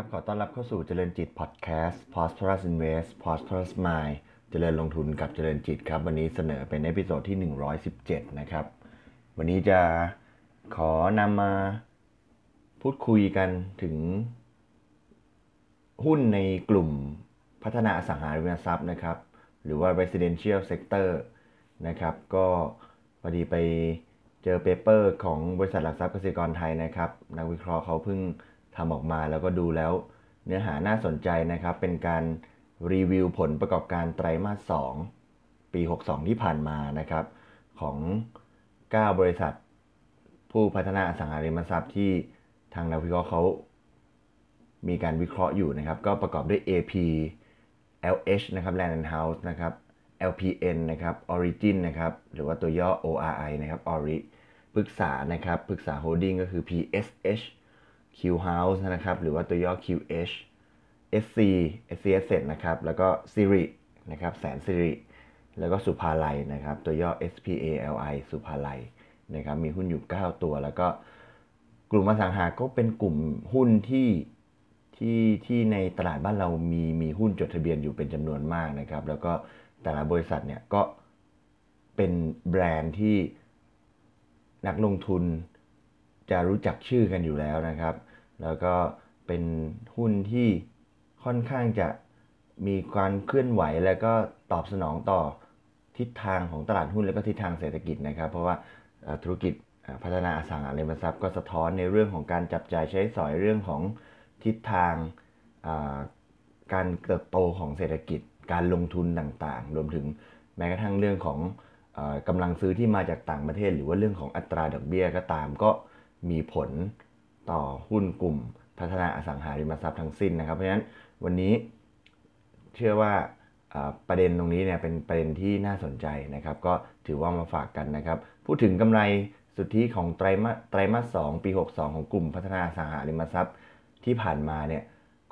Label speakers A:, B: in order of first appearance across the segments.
A: ครับ ขอต้อนรับเข้าสู่เจริญจิตพอดแคสต์ Prosperous Invest Prosperous Mind เจริญลงทุนกับเจริญจิตครับ วันนี้เสนอเป็น episode ที่ 117 นะครับ วันนี้จะขอนำมาพูดคุยกันถึง หุ้นในกลุ่มพัฒนาอสังหาริมทรัพย์นะครับ หรือว่า residential sector นะครับ ก็พอดีไปเจอ paper ของบริษัทหลักทรัพย์เกษตรกรไทยนะครับ นักวิเคราะห์เขาเพิ่ง ทำออกมาแล้วก็ดูแล้วเนื้อหาน่าสนใจนะครับ เป็นการรีวิวผลประกอบการไตรมาส 2 ปี 62 ที่ผ่านมานะครับ ของ 9 บริษัท ผู้พัฒนาอสังหาริมทรัพย์ที่ทางนักวิเคราะห์เขามีการวิเคราะห์อยู่นะครับ ก็ประกอบด้วย AP LH นะครับ Land and House นะครับ LPN นะครับ Origin นะครับ หรือว่าตัวย่อ ORI นะครับ Ori ปรึกษานะครับ ปรึกษา Holding ก็คือ PSH Q House นะครับ หรือว่าตัวย่อ QH SC SC Asset นะครับ แล้วก็ Siri นะครับ แสนสิริ แล้วก็สุภาลัยนะครับ ตัวย่อ SPALI สุภาลัยนะครับ มีหุ้นอยู่ 9 ตัว แล้วก็กลุ่มอสังหาก็เป็นกลุ่มหุ้นที่ที่ที่ในตลาดบ้านเรามีมีหุ้นจดทะเบียนอยู่เป็นจำนวนมากนะครับ แล้วก็แต่ละบริษัทเนี่ยก็เป็นแบรนด์ที่นักลงทุน จะรู้จักชื่อกันอยู่แล้วนะครับ แล้วก็เป็นหุ้นที่ค่อนข้างจะมีการเคลื่อนไหวแล้วก็ตอบสนองต่อทิศทางของตลาดหุ้นและก็ทิศทางเศรษฐกิจนะครับ เพราะว่าธุรกิจพัฒนาอสังหาริมทรัพย์ก็สะท้อนในเรื่องของการจับจ่ายใช้สอยเรื่องของทิศทางการเติบโตของเศรษฐกิจ การลงทุนต่างๆ รวมถึงแม้กระทั่งเรื่องของกำลังซื้อที่มาจากต่างประเทศ หรือว่าเรื่องของอัตราดอกเบี้ยก็ตาม ก็ มีผลต่อหุ้นกลุ่มพัฒนาอสังหาริมทรัพย์ทั้งสิ้นนะครับ เพราะฉะนั้นวันนี้เชื่อว่าประเด็นตรงนี้เนี่ยเป็นประเด็นที่น่าสนใจนะครับ ก็ถือว่ามาฝากกันนะครับ พูดถึงกำไรสุทธิของไตรมาสไตรมาสสปี 62 ของกลุ่มพัฒนาอสังหาริมทรัพย์ที่ผ่านมาเนี่ย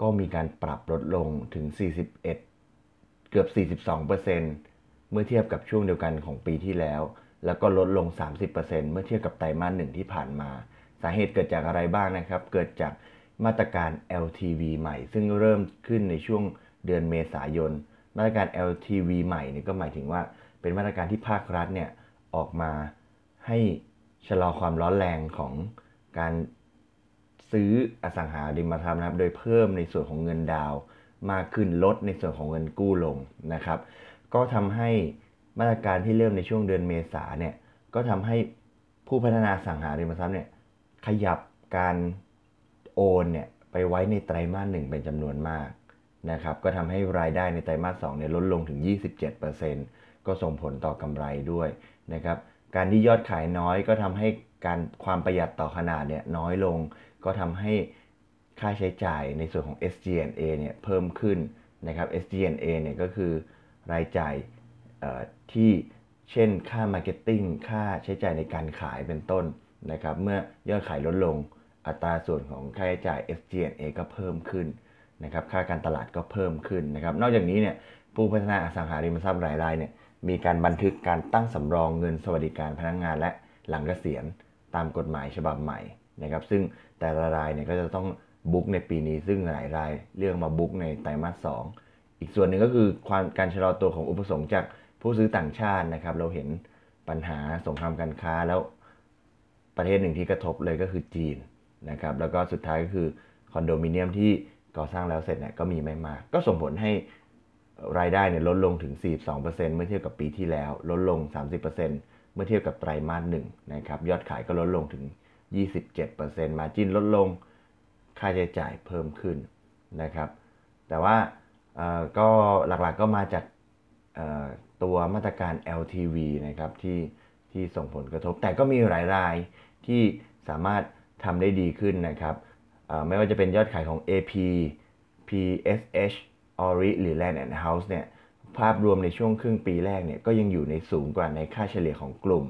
A: ก็มีการปรับลดลงถึง 41 เกือบ 42%เมื่อเทียบกับช่วงเดียวกันของปีที่แล้ว แล้วก็ลดลง 30%เมื่อเทียบกับไตรมาสหนึ่งที่ผ่านมา สาเหตุเกิดจากอะไรบ้างนะครับ เกิดจากมาตรการ LTV ใหม่ ซึ่งเริ่มขึ้นในช่วงเดือนเมษายน มาตรการ LTV ใหม่เนี่ยก็หมายถึงว่าเป็นมาตรการที่ภาครัฐเนี่ยออกมาให้ชะลอความร้อนแรงของการซื้ออสังหาริมทรัพย์นะครับ โดยเพิ่มในส่วนของเงินดาวมากขึ้นลดในส่วนของเงินกู้ลงนะครับ ก็ทำให้มาตรการที่เริ่มในช่วงเดือนเมษาเนี่ยก็ทำให้ผู้พัฒนาสังหาริมทรัพย์เนี่ย ขยับการโอนเนี่ยไปไว้ในไตรมาสหนึ่งเป็นจำนวนมากนะครับ ก็ทำให้รายได้ในไตรมาสสเนี่ยลดลงถึง 27%ก็ส่งผลต่อกำไรด้วยนะครับ การที่ยอดขายน้อยก็ทำให้การความประหยัดต่อขนาดเนี่ยน้อยลง ก็ทำให้ค่าใช้จ่ายในส่วนของ SG&A เนี่ยเพิ่มขึ้นนะครับ SG&A เนี่ยก็คือรายจ่ายที่เช่นค่า marketing ค่าใช้จ่ายในการขายเป็นต้น นะครับเมื่อยอดขายลดลงอัตราส่วนของค่าใช้จ่าย SG&A ก็เพิ่มขึ้นนะครับค่าการตลาดก็เพิ่มขึ้นนะครับนอกจากนี้เนี่ยผู้พัฒนาอสังหาริมทรัพย์รายรายเนี่ยมีการบันทึกการตั้งสำรองเงินสวัสดิการพนักงงานและหลังเกษียณตามกฎหมายฉบับใหม่นะครับซึ่งแต่ละรายเนี่ยก็จะต้องบุ๊กในปีนี้ซึ่งหลายรายเรื่องมาบุ๊กในไตรมาสสอีกส่วนหนึ่งก็คือความการชะลอตัวของอุปสงค์จากผู้ซื้อต่างชาตินะครับเราเห็นปัญหาสงครามการค้าแล้ว ประเทศหนึ่งที่กระทบเลยก็คือจีนนะครับแล้วก็สุดท้ายก็คือคอนโดมิเนียมที่ก่อสร้างแล้วเสร็จเนี่ยก็มีไม่มาก ก็ส่งผลให้รายได้เนี่ยลดลงถึง 42%เมื่อเทียบกับปีที่แล้ว ลดลง 30%เมื่อเทียบกับไตรมาสหนึ่งนะครับยอดขายก็ลดลงถึง 27%มาจิ้นลดลงค่าใช้จ่ายเพิ่มขึ้นนะครับแต่ว่าก็หลักๆก็มาจากตัวมาตรการ LTV นะครับที่ที่ส่งผลกระทบ แต่ก็มีหลายรายที่สามารถทำได้ดีขึ้นนะครับไม่ว่าจะเป็นยอดขายของ AP PSH Ori หรือ Land and House เนี่ยภาพรวมในช่วงครึ่งปีแรกเนี่ยก็ยังอยู่ในสูงกว่าในค่าเฉลี่ยของกลุ่ม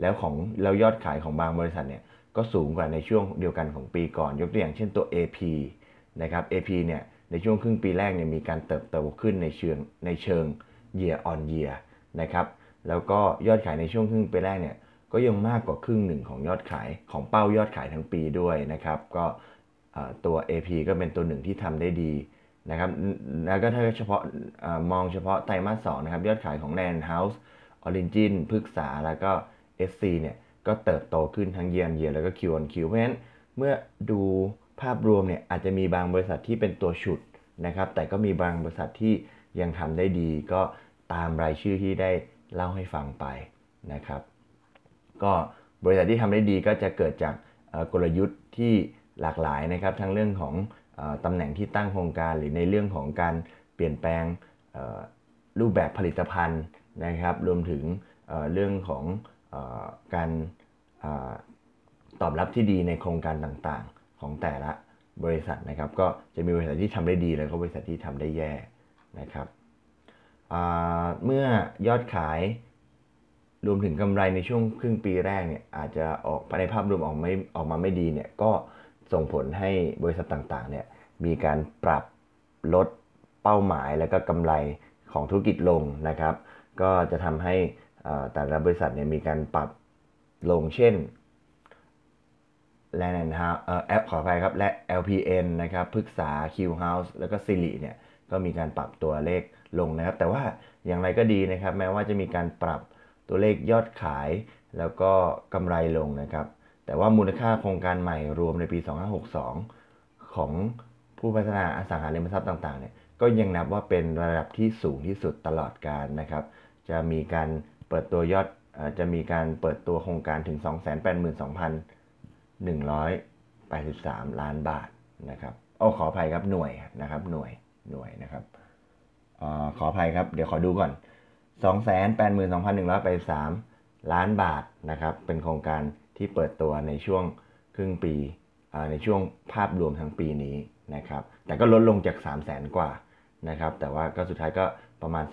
A: แล้วของแล้วยอดขายของบางบริษัทเนี่ยก็สูงกว่าในช่วงเดียวกันของปีก่อน ยกตัวอย่างเช่นตัว AP นะครับ AP เนี่ยในช่วงครึ่งปีแรกเนี่ยมีการเติบโตขึ้นในเชิงในเชิง year on year นะครับแล้วก็ยอดขายในช่วงครึ่งปีแรกเนี่ย ก็ยังมากกว่าครึ่งหนึ่งของยอดขายของเป้ายอดขายทั้งปีด้วยนะครับ ก็ตัว AP ก็เป็นตัวหนึ่งที่ทำได้ดีนะครับ แล้วก็ถ้าเฉพาะมองเฉพาะไตรมาสสองนะครับ ยอดขายของ Land House Origin พฤกษา แล้วก็ SC เนี่ยก็เติบโตขึ้นทั้งเยียนเยียแล้วก็ Q on Q เพราะฉะนั้นเมื่อดูภาพรวมเนี่ยอาจจะมีบางบริษัทที่เป็นตัวฉุดนะครับ แต่ก็มีบางบริษัทที่ยังทำได้ดี ก็ตามรายชื่อที่ได้เล่าให้ฟังไปนะครับ ก็บริษัทที่ทำได้ดีก็จะเกิดจากกลยุทธ์ที่หลากหลายนะครับ ทั้งเรื่องของตำแหน่งที่ตั้งโครงการ หรือในเรื่องของการเปลี่ยนแปลงรูปแบบผลิตภัณฑ์นะครับ รวมถึงเรื่องของการตอบรับที่ดีในโครงการต่างๆ ของแต่ละบริษัทนะครับ ก็จะมีบริษัทที่ทำได้ดี แล้วก็บริษัทที่ทำได้แย่นะครับเมื่อยอดขาย รวมถึงกำไรในช่วงครึ่งปีแรกเนี่ยอาจจะออกในภาพรวมออกไม่ออกมาไม่ดีเนี่ยก็ส่งผลให้บริษัทต่างๆเนี่ยมีการปรับลดเป้าหมายและก็กำไรของธุรกิจลงนะครับ ก็จะทำให้แต่ละบริษัทเนี่ยมีการปรับลงเช่นแลนด์ฮาแอปขออภัยครับและ LPN นะครับพฤกษา Q House แล้วก็ซิลิเนี่ยก็มีการปรับตัวเลขลงนะครับ แต่ว่าอย่างไรก็ดีนะครับ แม้ว่าจะมีการปรับ ตัวเลขยอดขาย แล้วก็กำไรลงนะครับ แต่ว่ามูลค่าโครงการใหม่รวมในปี 2562 ของผู้พัฒนาอสังหาริมทรัพย์ต่างๆเนี่ยก็ยังนับว่าเป็นระดับที่สูงที่สุดตลอดการนะครับ จะมีการเปิดตัวยอดจะมีการเปิดตัวโครงการถึง 282,183 ล้านบาทนะครับโอ้ขออภัยครับหน่วยนะครับหน่วยหน่วยนะครับอขออภัยครับ เดี๋ยวขอดูก่อน 282,183 ล้านบาทนะครับ เป็นโครงการที่เปิดตัวในช่วงครึ่งปีในช่วงภาพรวมทั้งปีนี้นะครับ แต่ก็ลดลงจาก 3 0 0แสนกว่านะครับ แต่ว่าก็สุดท้ายก็ประมาณ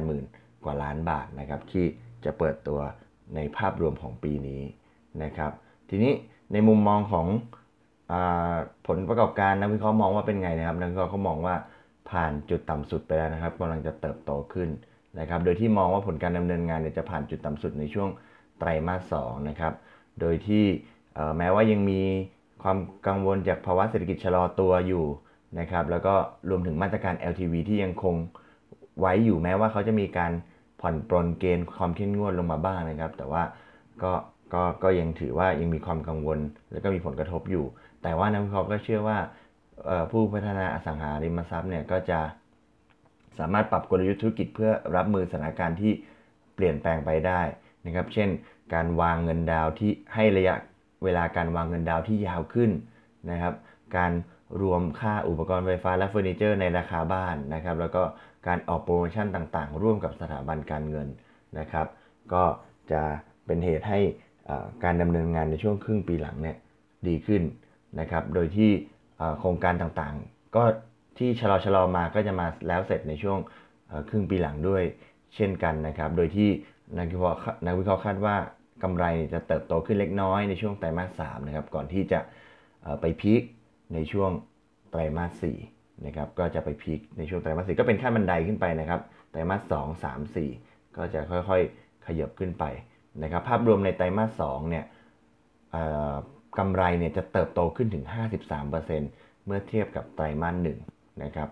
A: 280,000 กว่าล้านบาทนะครับ ที่จะเปิดตัวในภาพรวมของปีนี้นะครับ ทีนี้ในมุมมองของอผลประกอบการนักวิเคราะห์มองว่าเป็นไงนะครับ นักวิเคราะห์เขามองว่าผ่านจุดต่ำสุดไปแล้วนะครับกำลังจะเติบโตขึ้น นะครับโดยที่มองว่าผลการดำเนินงานเนี่ยจะผ่านจุดต่ำสุดในช่วงไตรมาสสนะครับโดยที่แม้ว่ายังมีความกังวลจากภาวะเศรษฐกิจชะลอตัวอยู่นะครับแล้วก็รวมถึงมาตรการ LTV ที่ยังคงไว้อยู่แม้ว่าเขาจะมีการผ่อนปรนเกณฑ์ความเข้มงวดลงมาบ้างนะครับ แต่ว่าก็ก็ก็ยังถือว่ายังมีความกังวล แล้วก็มีผลกระทบอยู่ แต่ว่านักวิเคราะห์ก็เชื่อว่าผู้พัฒนาอสังหาริมทรัพย์เนี่ยก็จะ สามารถปรับกลยุทธ์ธุรกิจเพื่อรับมือสถานการณ์ที่เปลี่ยนแปลงไปได้นะครับ เช่น การวางเงินดาวที่ให้ระยะเวลาการวางเงินดาวที่ยาวขึ้นนะครับ การรวมค่าอุปกรณ์ไฟฟ้าและเฟอร์นิเจอร์ในราคาบ้านนะครับ แล้วก็การออกโปรโมชั่นต่างๆ ร่วมกับสถาบันการเงินนะครับ ก็จะเป็นเหตุให้การดำเนินงานในช่วงครึ่งปีหลังเนี่ยดีขึ้นนะครับ โดยที่โครงการต่างๆ ก็ ที่ชะลอชะลอมาก็จะมาแล้วเสร็จในช่วงครึ่งปีหลังด้วยเช่นกันนะครับ โดยที่นักวิเคราะห์นักวิเคราะห์คาดว่ากำไรจะเติบโตขึ้นเล็กน้อยในช่วงไตรมาสสามนะครับก่อนที่จะไปพีคในช่วงไตรมาสสี่นะครับก็จะไปพีคในช่วงไตรมาสสี่ก็เป็นขั้นบันไดขึ้นไปนะครับไตรมาสสองสามสี่ก็จะค่อยๆ ขยับขึ้นไปนะครับภาพรวมในไตรมาสสองเนี่ยกำไรเนี่ยจะเติบโตขึ้นถึง 53%เมื่อเทียบกับไตรมาสห นะครับ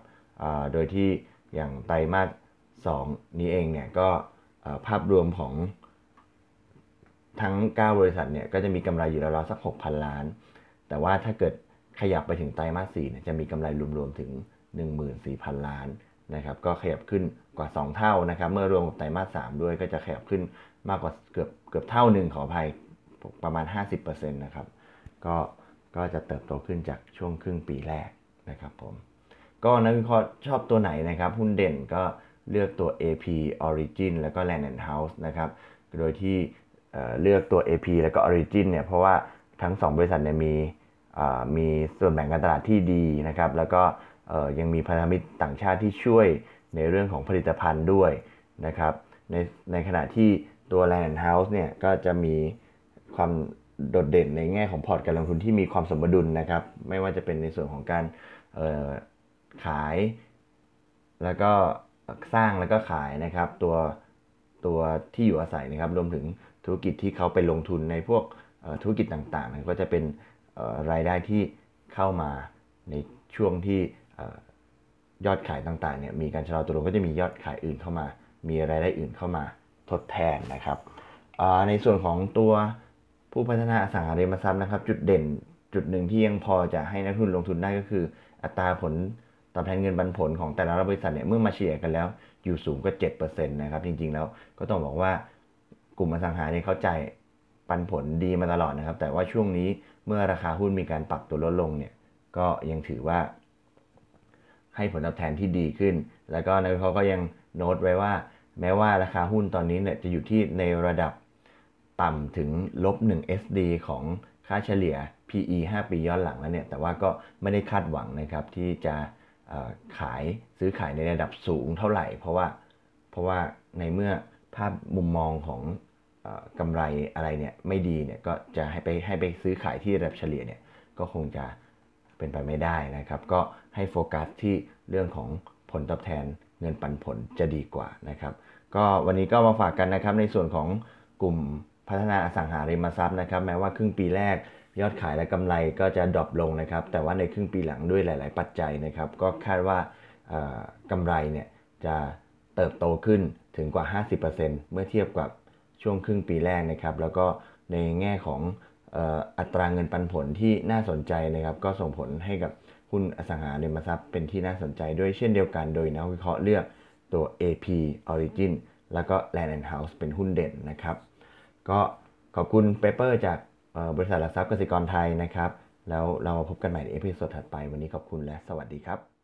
A: โดยที่อย่างไตรมาส2นี้เองเนี่ยก็ภาพรวมของทั้ง 9 บริษัทเนี่ยก็จะมีกำไรอยู่ราวๆสัก 6,000 ล้าน แต่ว่าถ้าเกิดขยับไปถึงไตรมาส4เนี่ยจะมีกำไรรวมๆถึง 14,000 ล้านนะครับก็ขยับขึ้นกว่า 2 เท่านะครับเมื่อรวมกับไตรมาส3ด้วยก็จะขยับขึ้นมากกว่าเกือบเกือบเท่าหนึ่งขออภัยประมาณ 50%นะครับก็ก็จะเติบโตขึ้นจากช่วงครึ่งปีแรกนะครับผม ก็นักวิเคราะห์ชอบตัวไหนนะครับ หุ้นเด่นก็เลือกตัว AP Origin แล้วก็ Land and House นะครับ โดยที่เลือกตัว AP แล้วก็ Origin เนี่ยเพราะว่าทั้ง 2 บริษัทเนี่ยมีมีส่วนแบ่งการตลาดที่ดีนะครับ แล้วก็ยังมีพันธมิตรต่างชาติที่ช่วยในเรื่องของผลิตภัณฑ์ด้วยนะครับ ในในขณะที่ตัว Land and House เนี่ยก็จะมีความโดดเด่นในแง่ของพอร์ตการลงทุนที่มีความสมดุลนะครับ ไม่ว่าจะเป็นในส่วนของการ ขาย แล้วก็สร้างแล้วก็ขายนะครับ ตัวตัวที่อยู่อาศัยนะครับรวมถึงธุรกิจที่เขาไปลงทุนในพวกธุรกิจต่างๆ ก็จะเป็นรายได้ที่เข้ามาในช่วงที่ยอดขายต่างๆเนี่ยมีการชะลอตัวลงก็จะมียอดขายอื่นเข้ามา มีรายได้อื่นเข้ามาทดแทนนะครับในส่วนของตัวผู้พัฒนาอสังหาริมทรัพย์นะครับ จุดเด่นจุดหนึ่งที่ยังพอจะให้นักทุนลงทุนได้ก็คือ อัตราผล อบแทนเงินปันผลของแต่ละบริษัทเนี่ยเมื่อมาเฉลี่ยกันแล้วอยู่สูงกว่า7%นะครับจริงๆแล้วก็ต้องบอกว่ากลุ่มอสังหาเนี่ยเขาจ่ายปันผลดีมาตลอดนะครับ แต่ว่าช่วงนี้เมื่อราคาหุ้นมีการปรับตัวลดลงเนี่ยก็ยังถือว่า ให้ผลตอบแทนที่ดีขึ้น แล้วก็นักวิเคราะห์ก็ยังโน้ตไว้ว่า แม้ว่าราคาหุ้นตอนนี้เนี่ยจะอยู่ที่ในระดับต่ำถึงลบ1 SD ของค่าเฉลี่ย PE 5 ปีย้อนหลังแล้วเนี่ยแต่ว่าก็ไม่ได้คาดหวังนะครับที่จะ ขายซื้อขายในระดับสูงเท่าไหร่ เพราะว่าเพราะว่าในเมื่อภาพมุมมองของอ่อกำไรอะไรเนี่ยไม่ดีเนี่ยก็จะให้ไปให้ไปซื้อขายที่ระดับเฉลี่ยเนี่ยก็คงจะเป็นไปไม่ได้นะครับ ก็ให้โฟกัสที่เรื่องของผลตอบแทนเงินปันผลจะดีกว่านะครับ ก็วันนี้ก็มาฝากกันนะครับในส่วนของกลุ่มพัฒนาอสังหาริมทรัพย์นะครับ แม้ว่าครึ่งปีแรก ยอดขายและกำไรก็จะดรอปลงนะครับ แต่ว่าในครึ่งปีหลังด้วยหลาย ๆ ปัจจัยนะครับ ก็คาดว่ากำไรเนี่ยจะเติบโตขึ้นถึงกว่า 50%เมื่อเทียบกับช่วงครึ่งปีแรกนะครับ แล้วก็ในแง่ของอ,อัตราเงินปันผลที่น่าสนใจนะครับ ก็ส่งผลให้กับหุ้นอสังหาริมทรัพย์เป็นที่น่าสนใจด้วยเช่นเดียวกัน โดยนักวิเคราะห์เลือกตัว AP Origin แล้วก็ Land and House เป็นหุ้นเด่นนะครับ ก็ขอบคุณ paper จาก บริษัทหลักทรัพย์กสิกรไทยนะครับ แล้วเรามาพบกันใหม่ใน episode ถัดไป วันนี้ขอบคุณและสวัสดีครับ